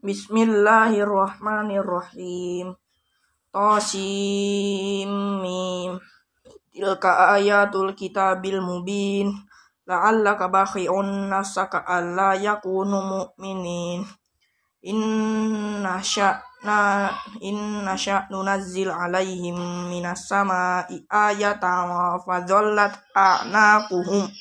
Bismillahirrahmanirrahim. Tasim mim. Tilka ayatul kitabil mubin. La'allaka bakhi'un nafsaka alla yakunu mu'minin. Inna sya'na inna sya'nu nazzil alaihim minas sama'i ayatan fa dhallat a'naquhum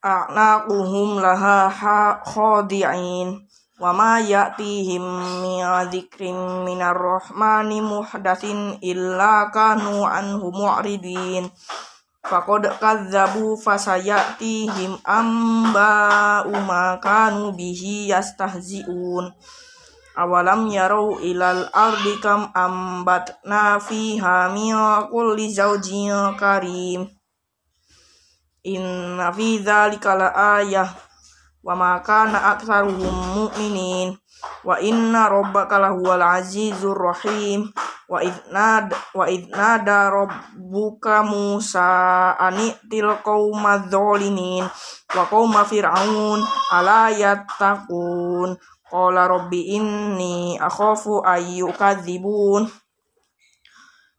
a'naquhum laha khadi'in wa ma ya'tihim min dzikrin minar rahmani muhdatsin illa kanu anhu mu'ridin. Faqad kadzabu fasayatihim amba uma kanu bihi yastahzi'un. Awalam yarau ilal ardi kam ambatna fiha min kulli zawjin karim. Inna fi dzalika la ayah wa ma kana mu'minin. Wa inna rabbaka lahuwal azizur rahim. Wa idnad wa idnada rabbuka Musa ani til qaumadz zalimin wa qauma fir'aun ala yattaqun. Qala rabbi inni akhafu ayyukadzibun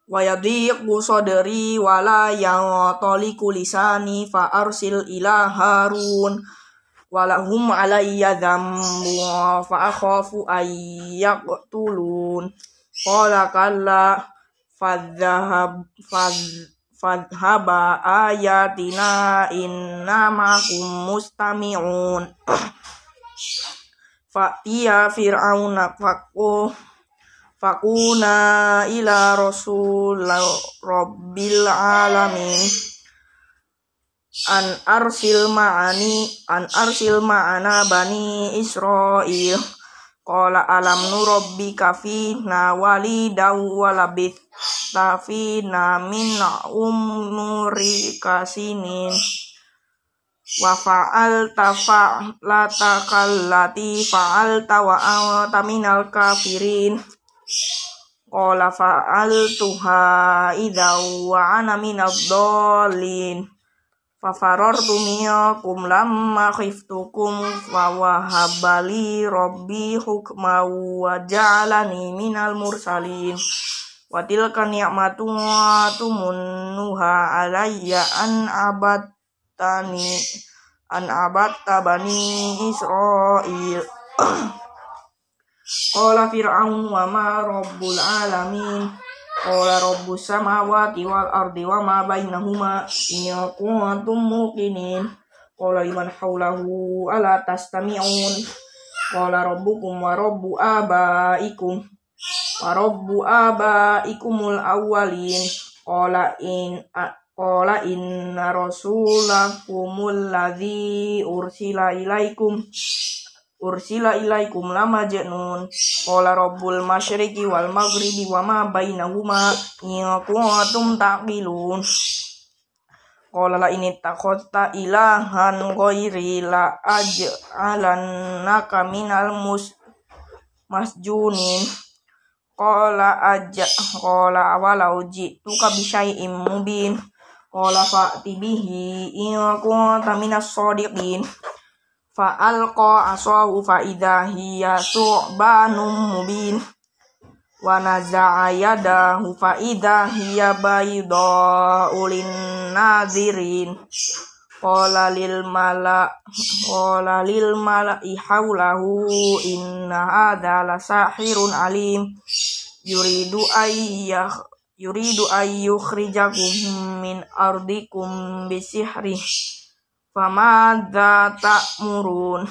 wa yadhiqu sadri wa la yantaliqu lisani fa arsil ila harun walahum alayya dhambu fa akhafu ayyaqtulun qala kalla fadhhab fadhhaba ayatina inna ma'akum mustami'un. Fa'tiya fir'auna faqu fakuna ila rasul rabbil alamin an arsil ma'ani an arsil ma'ana bani Israil. Qala alam nurabbika fina walidaw walabith tafina min umri kasinin. Wa fa'alta fa'lata kallati fa'alta wa anta minal kafirin. Qala fa'altuha idza wa ana minadh dhalin Fafarortu minkum lamma khiftukum wa wahabali rabbi hukma wa ja'alani minal mursalin. Wa tilka ni'matu tumunnuha alayya an abattani an abatta bani Israil. Qala fir'aun wa ma rabbul alamin Qala rabbus samawati wal ardi wa ma bainahuma in kuntum muqinin. Qala liman haulahu ala tastami'un. Qala rabbukum wa rabbu abaikum wa rabbu abaikumul awwalin. Qala in Qala inna rasulakumul ladzi ursila ilaikum ursila ilaikum lama jenun. Qala rabbul masyriqi wal maghribi wa ma bainahuma in kuntum taqilun. Qala la ini takhota ilahan ghairi la aj'alannaka minal mus masjunin. Qala aja qala walau ji'tuka bi syai'im mubin. Qala fa'ti bihi in kunta minas fa alqa asahu fa idha hiya su'banum mubin. Wa naza'a yadahu fa idha hiya bayda ulin nazirin qala lil mala qala lil mala'i haulahu inna hadha la sahirun alim. Yuridu ayyah yuridu ayyukhrijakum min ardikum bisihri Famadza ta'murun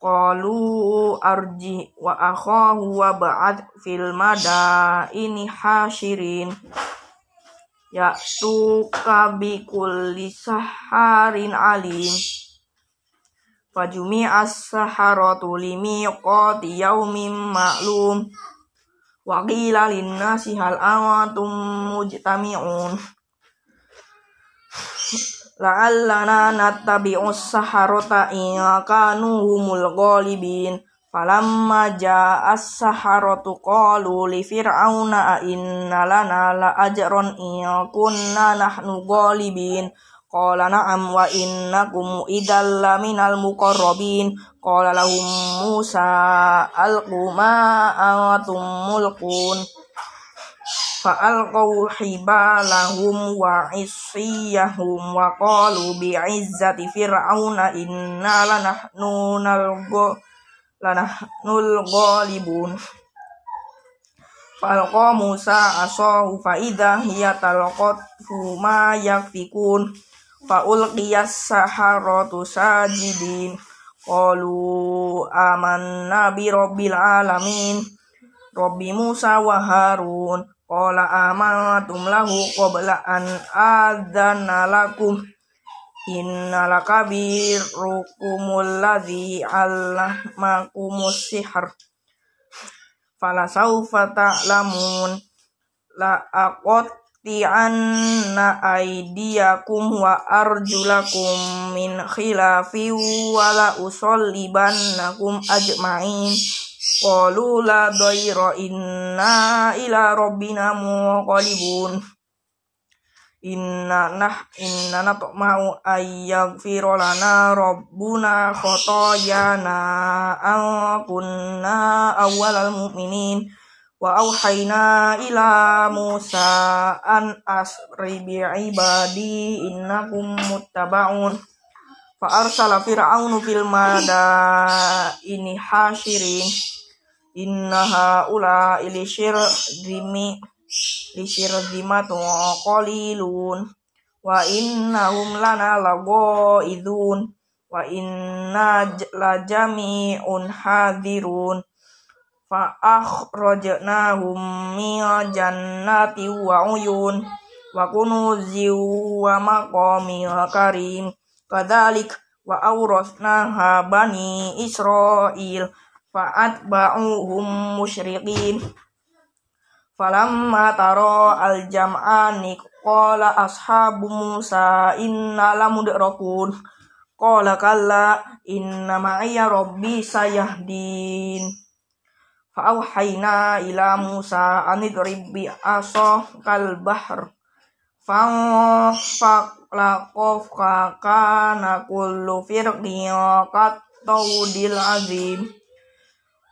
Qalu arji wa akhahu wa ba'ad fil madaini hashirin. Ya'tuka bi kulli saharin alim. Fajumi as-saharatu limiqati yaumin ma'lum. Wa qila la'allana nattabi'us saharata in kanu humul ghalibin. Falamma ja'as saharatu qalu li fir'auna inna lana la in kunna nahnu ghalibin. Qala na'am wa innakum idal laminal muqarrabin. Qala lahum Musa alqu ma antum mulqun Fa'alqaw hibalahum wa isiyahum wa qalu bi'izzati fir'auna inna lanahnu nalgo lanahnul ghalibun Falqa Musa asahu fa idza hiya talqat ma yakfikun Fa'ulqiyas saharatu sajidin Qalu amanna bi rabbil Qala amantum lahu qabla an adzana lakum. Inna lakabirukumul ladzi allamakumus sihr. Fala sawfa ta'lamun. La aqot ti'anna aidiyakum wa arjulakum min khilafi wa la usollibannakum ajma'in qalu la dayra inna ila rabbina muqalibun inna nah inna natma'u ayyaghfira lana rabbuna khotoyana an kunna awwalal mu'minin. Wa auhayna ila Musa an asri bi ibadi innakum muttaba'un fa arsala fir'aunu fil ini hashirin. Inna ula ili dimi li shirdimatu qalilun wa innahum lana idun wa inna la jami'un hadirun. Fa akhrajnahum min jannati wa uyun. Wa kunuzi wa maqami karim kadzalik wa awrasnaha bani israil fa atba'uhum musyriqin falamma tara al jam'ani qala ashabu musa inna lamudrakun qala kalla inna ma'iya rabbi sayahdin. Fa'auhayna ila Musa anidrib aso kal bahr Fa'laqof kana kullu firqin qattawdil azim.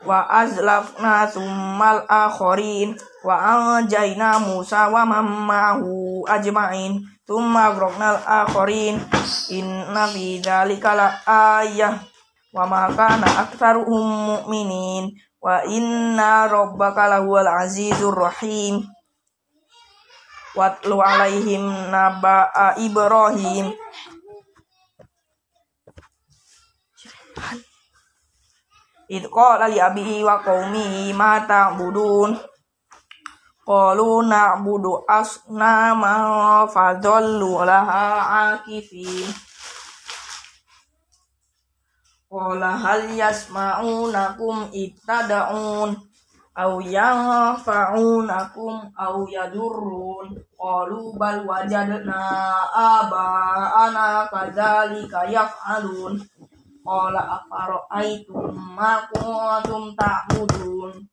Wa azlafna summal akhirin Wa anjayna Musa wa mammahu ajma'in. Tumma agroknal akhirin Inna fi dhalika la ayah. Wa makana aktsaruhum mu'minin. Wa inna rabbaka lahuwal azizur rahim watlu alaihim naba'a ibrahim. Id qala li abihi wa qaumihi ma ta'budun. Qalu na'budu asnama fadallu laha akifin. Qala hal yasma'unakum ittada'un aw yanfa'unakum aw yadurrun. Qalu bal wajadna aba'ana kadzalika yaf'alun. Qala afara'aytum ma kuntum ta'budun?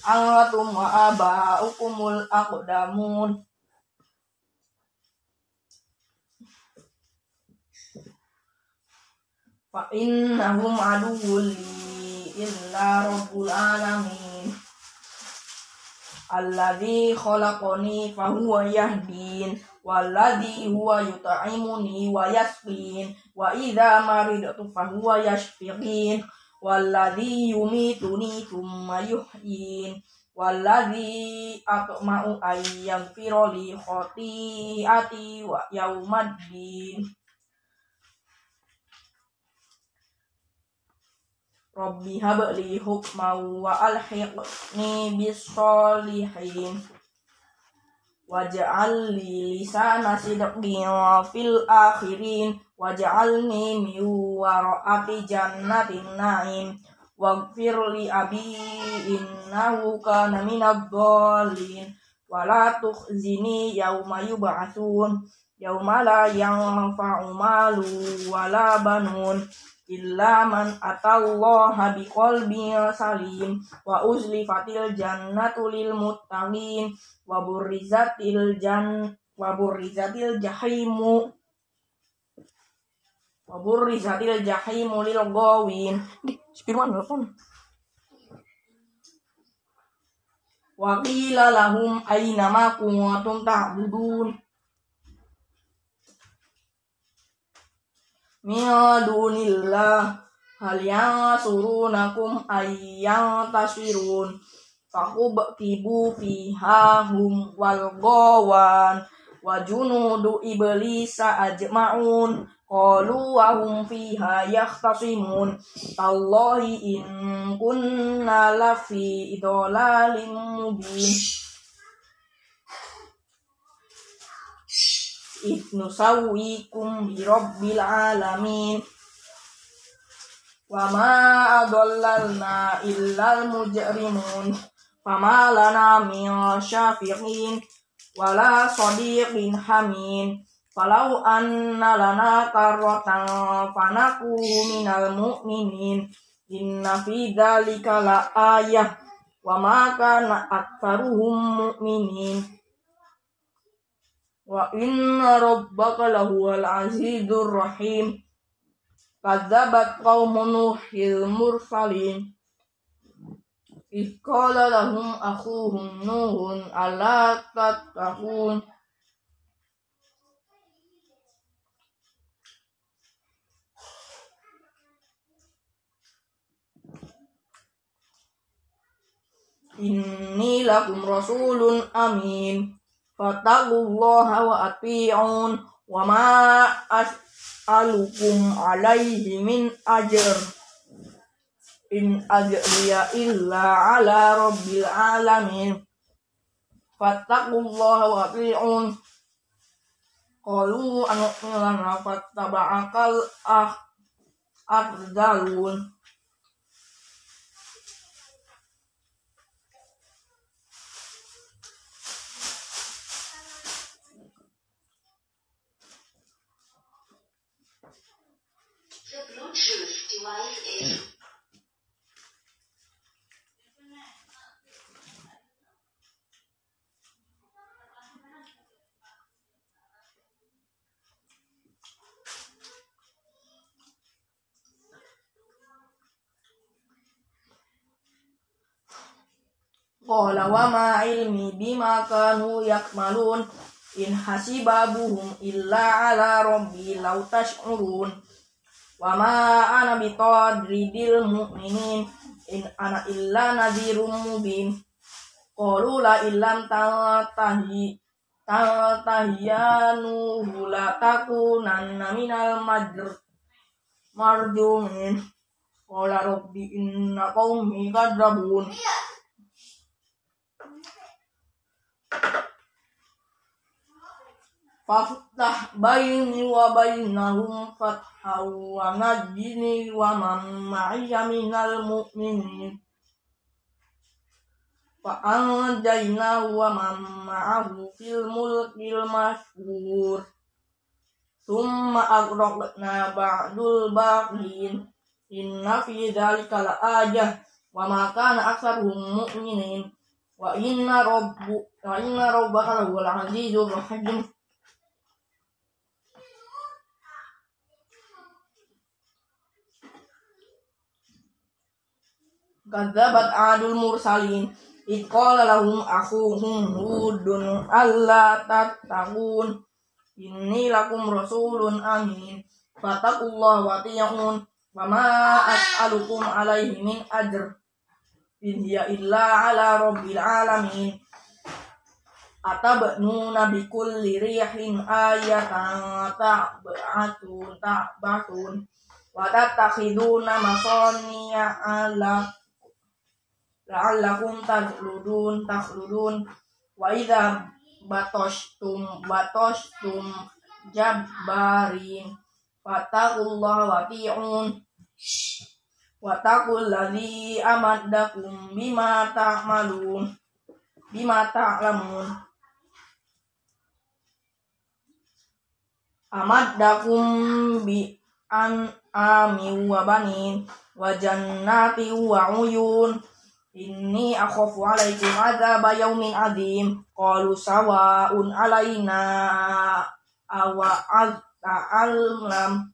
Antum wa aba'ukumul aqdamun. Fa innahum aduwwul illa rabbul alamin alladhi khalaqani fa huwa yahdin walladhi huwa yut'imuni wa yasqin wa idza maridtu fa walladhi yumituni thumma walladhi atma'u ay yaghfira li khati'ati wa yaumaddin Rabbi habli hukma wa alhiqni bis solihin waj'al li lisana sidqin fil akhirin. Waj'alni min wara'ati jannatin na'im. Waghfir li abi innahu kana minadh dhalin. Wala tukhzini yauma yub'atsun yauma la yanfa'u malu wala banun illa man atallaha biqalbin salim wa uzlifatil jannatu lil muttaqin wa burrizatil jan wa burrizatil jahimu wa burrizatil jahimu lil gawin di Firman telepon. Wa qila lahum aina ma kuntum ta'budun min dunillah hal yang surunakum ayyang tasirun. Fakubtibu fiha hum wal gawan wa junudu iblisa ajma'un. Qalu wa hum fiha yahtasimun. Tallahi in kunna lafi idolalim mubin ibnu sawikum bi rabbil alamin wa ma adallalna illal mujrimun fama lana min syafiqin wala sadiqin hamin falau anna lana karratan fanaku minal mu'minin inna fi dhalika la ayah wa ma kana aktsaruhum mu'minin wa inna rabbaka lahuwal azizur rahim kadzabat qaumun nuhil mursalin Ikola lahum akhuhum Nuhun ala tattaqun Amin Fatakullaha wa ati'un Wa ma as'alukum alaihi min ajr in ajriya illa ala rabbil alamin fattaqullaha wa ati'un qalu anu'minu lana fattaba'akal ah ardalun Qala wa ma ilmi bima kanu yakmalun. In hasibabuhum illa ala rabbi law tash'urun. Wa ma ana bitadridil mu'minin. In ana illa nadhirum mubin. Qalu la illam tantahi tantahiyanu la takunanna minal majr marjumin. Qala rabbi inna qaumi kadzabun Faftah baini wa bainahum fathaw wa najini wa man ma'iya minal mu'minin. Fa anjaynahu wa man ma'ahu fil mulkil masyhur Summa agraqna ba'dul baqin Inna fi dhalika la ayah wa ma kana aktsaruhum mu'minin wa inna rabbu wa inna rabbaka lahuwal azizur rahim Kadzabat adul mursalin. Id qala lahum akhuhum hudun alla tattaqun Inni lakum rasulun amin. Fatakullah wa tiya'un Wa ma as'alukum alaihi min ajr. In hiya illa ala rabbil alamin. Atabnuna bikulli rihin ayatan ta'batun ta'batun. Wa tatakhiduna masani'a ala la'allakum takhludun takhludun wa idza batashtum batashtum jabbarin. Fattaqullaha wa ti'un wa taqul ladzi amaddakum bima ta'malun. Bima ta'lamun. Amaddakum bi an ami wa banin. Wa jannati wa uyun Inni akhafu alaikum adzaba yaumin adzim. Qalu sawa'un alaina awa ta'allam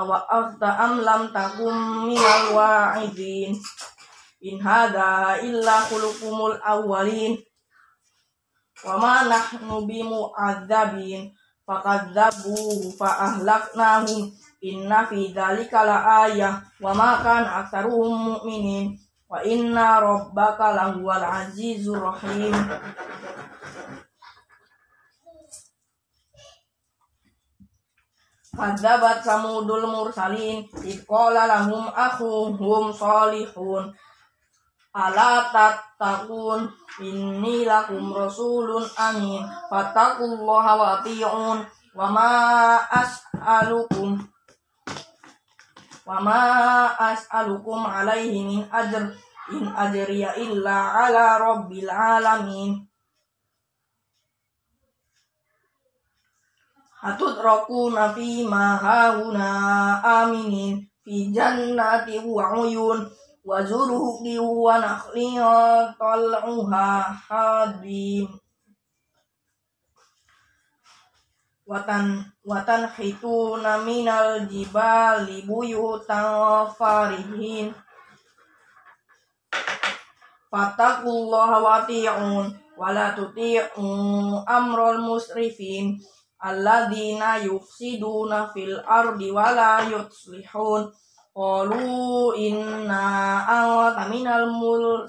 awa am lam takum minal wa'idin. In hadha illa khuluqumul awwalin. Wa ma nahnu bimu'adzabin. Fakadzabuhu fa ahlaknahum. Inna fi dzalika la ayah wa ma kana aktsaruhum mu'minin wa inna rabbaka lahuwal azizur rahim. Kadzabat samudul mursalin id qala lahum akhuhum salihun ala tattaqun? Inni lakum rasulun amin. Fattaqullaha wa ati'un. Wa ma as'alukum wa ma as'alukum alaihi min ajr in ajriya illa ala rabbil alamin. Atudrakuna fi ma hauna aminin fi jannati wa uyun wa watan watan hituna minal jibali buyutan farihin. Fatakullaha wati'un wala tuti'u amrul musrifin. Alladzina yufsiduna fil ardi wala yuslihun. Qalu inna anta minal mul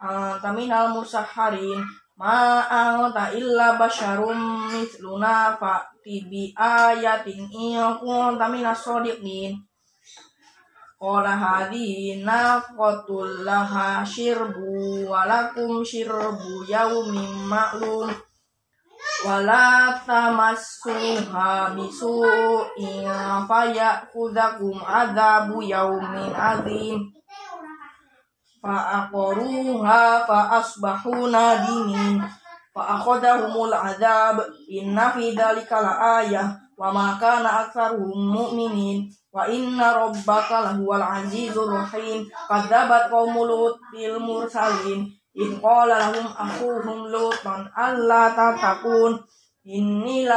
anta minal musahharin ma anta illa basyarum mithluna fa'ti bi ayatin in kunta minas shodiqin Qala hadhihi naqatul laha shirbu walakum shirbu yaumin ma'lum. Wala tamassuha bisu'in fayakudakum adzabu yaumin azim fa aqruha fa asbahu nadimin fa akhadahumul adzab inna fi dzalika laayah wa ma kana aktsaruhum mu'minin wa inna rabbaka lahuwal azizur rahim kadzabat qaumul lut bil mursalin in qala lahum akhuhum lutan alla tatakun inni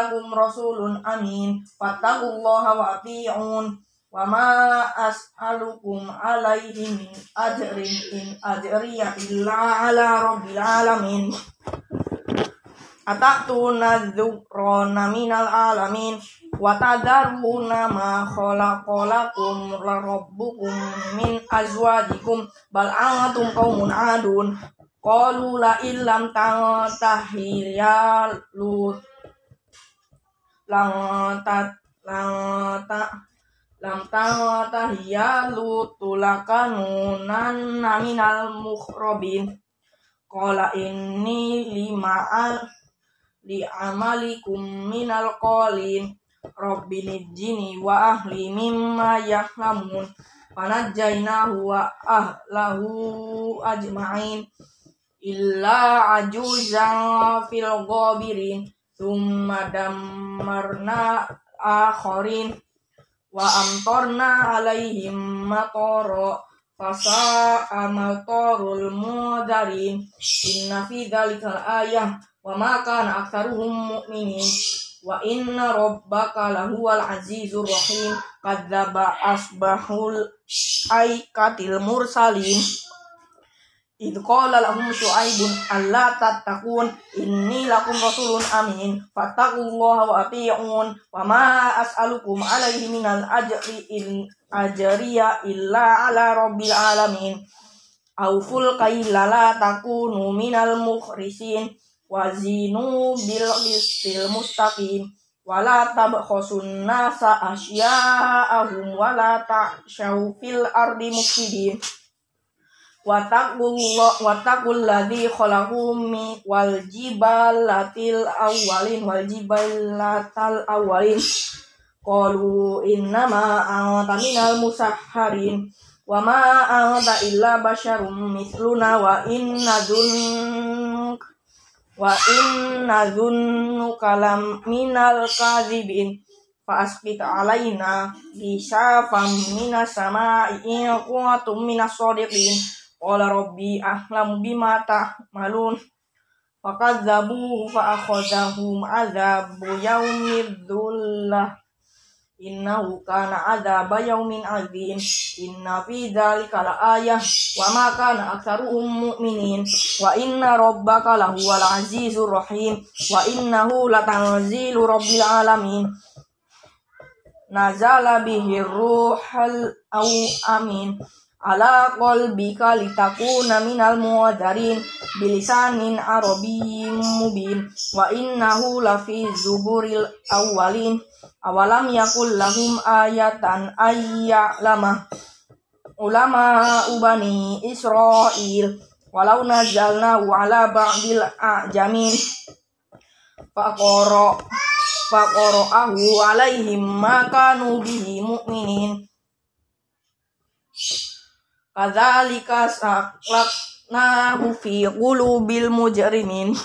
wa ma as'alukum alaihi min ajrin in ajriya illa ala rabbil alamin. Atatuna dzukrona minal alamin. Wa tadaruna ma khalaqalakum rabbukum min azwajikum bal antum qaumun adun. Qalu la illam tantahi ya lut. Lang tat lang lam tantahi ya lut tulakanun minal mukhrabin qala inni lima'al li amalikum minal qalin. Rabbi nijini wa ahli mimma yahlamun. Panajjainahu wa ahlahu ajma'in. Illa ajuzan fil thumma dammarna akharin wa amtorna alaihim matara fasa amatorul mudarin. Inna fi dzalikal wa ma kana mu'minin. Wa inna rabbaka lahuwal azizur rahim. Kadzdzaba asbahul aikatil Idh qala lahum syu'aibun alla tattaqun? Inni lakum rasulun amin. Fattaqullaha wa ati'un. Wa ma as'alukum alaihi minal ajri in ajriya illa ala rabbil alamin. Auful kaila la takunu minal mukhrisin. Wazinu bil qistil mustaqim. Wala tabkhasun nasa asya'ahum wala ta'syaw fil ardi mufsidin Wataqullah wataqul ladzi khalaqum wal jibalatil awwalin wal jibalatal awwalin. Qalu innama anta minal musahharin wa ma anta illa basyarum mithluna wa inna dun wa inna dzunnuka kalam minal kadzibin fa asqit alaina bisafam minas sama'i in kuntum minas qala rabbi a'lamu bima ta'malun. Fakadzabuhu fa akhadhahum adzabu yaumid dhullah. Innahu kana adzaba yaumin azim. Inna fi dzalika laayah wa ma kana aktsaruhum mu'minin. Wa inna rabbaka lahuwal azizur rahim. Wa innahu latanzilu rabbil alamin. Nazala bihi ruhal au amin ala qalbika litakuna minal muwadarin bilisanin arabiyyin mubin. Wa innahu lafi zuburil awwalin. Awalam yakul lahum ayatan lama ulama ubani Israel walau nazalna ala ba'dil ajamin faqara faqara'ahu alaihim ma kanu bihi mu'minin Kadzalika saklaknahu fi qulubil mujrimin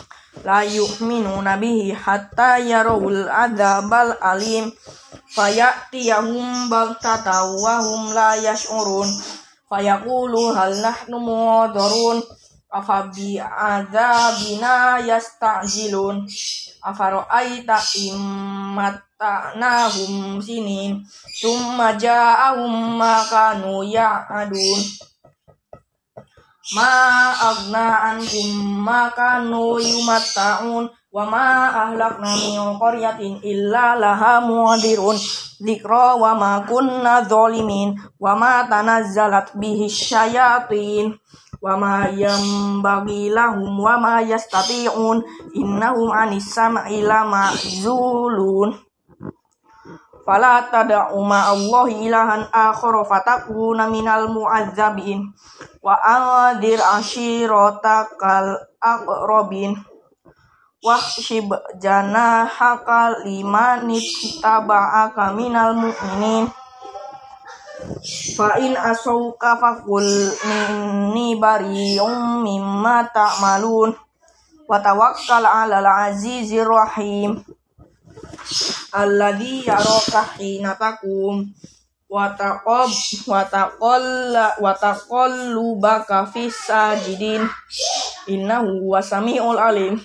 la yu'minuna bihi hatta yarawul adzabal alim. Fayatiyahum baghtata wa hum la yash'urun. Fayaqulu hal nahnu mudarun afabi adzabina yasta'jilun. Afara'aita immat mata'nahum sinin. Tumma ja'ahum ma kanu ya'adun. Ma agna ankum ma kanu yumatta'un. Wa ma ahlakna min qaryatin illa laha muadirun. Zikra wa ma kunna zolimin Wa ma tanazzalat bihi syayatin wa ma yambagi lahum wa ma yastati'un. Innahum anis sam'i lama'zulun Fala tada'u ma'allahi ilahan akhara fatakuna minal mu'azzabin. Wa anzir ashiratakal aqrabin. Wahshib janahaka liman ittaba'aka minal mu'minin fa in asauka faqul minni bari'um mimma ta'malun. Wa tawakkal 'alal azizir rahim. Alladhi yaraka hina takum. Wa taqab wa taqalla wa taqallubaka innahu wasamiul alim.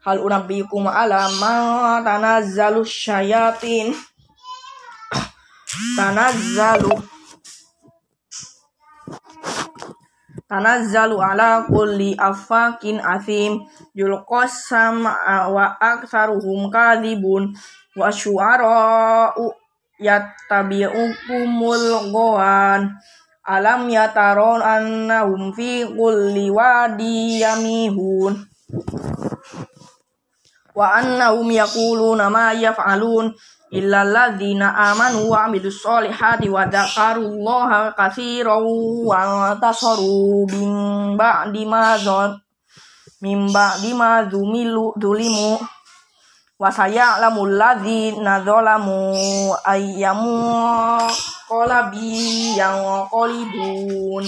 Hal unabbiukum ala ma tanazzalu syayatin tanazzalu tanazzalu ala kulli afakin athim. Yulqas sam'a wa aktsaruhum kadhibun. Wa syu'ara'u yattabi'ukumul ghawan alam yataron annahum fi kulli wadi yamihun. Wa annahum yaquluna ma yaf'alun illa alladzina amanu wa amilus solihati wa dzakarullaha katsiran wa tasaru bin ba'di ma min ba'di ma zumilu zulimu wa saya'lamul ladzina zalamu ayyamu qalabi yang qalibun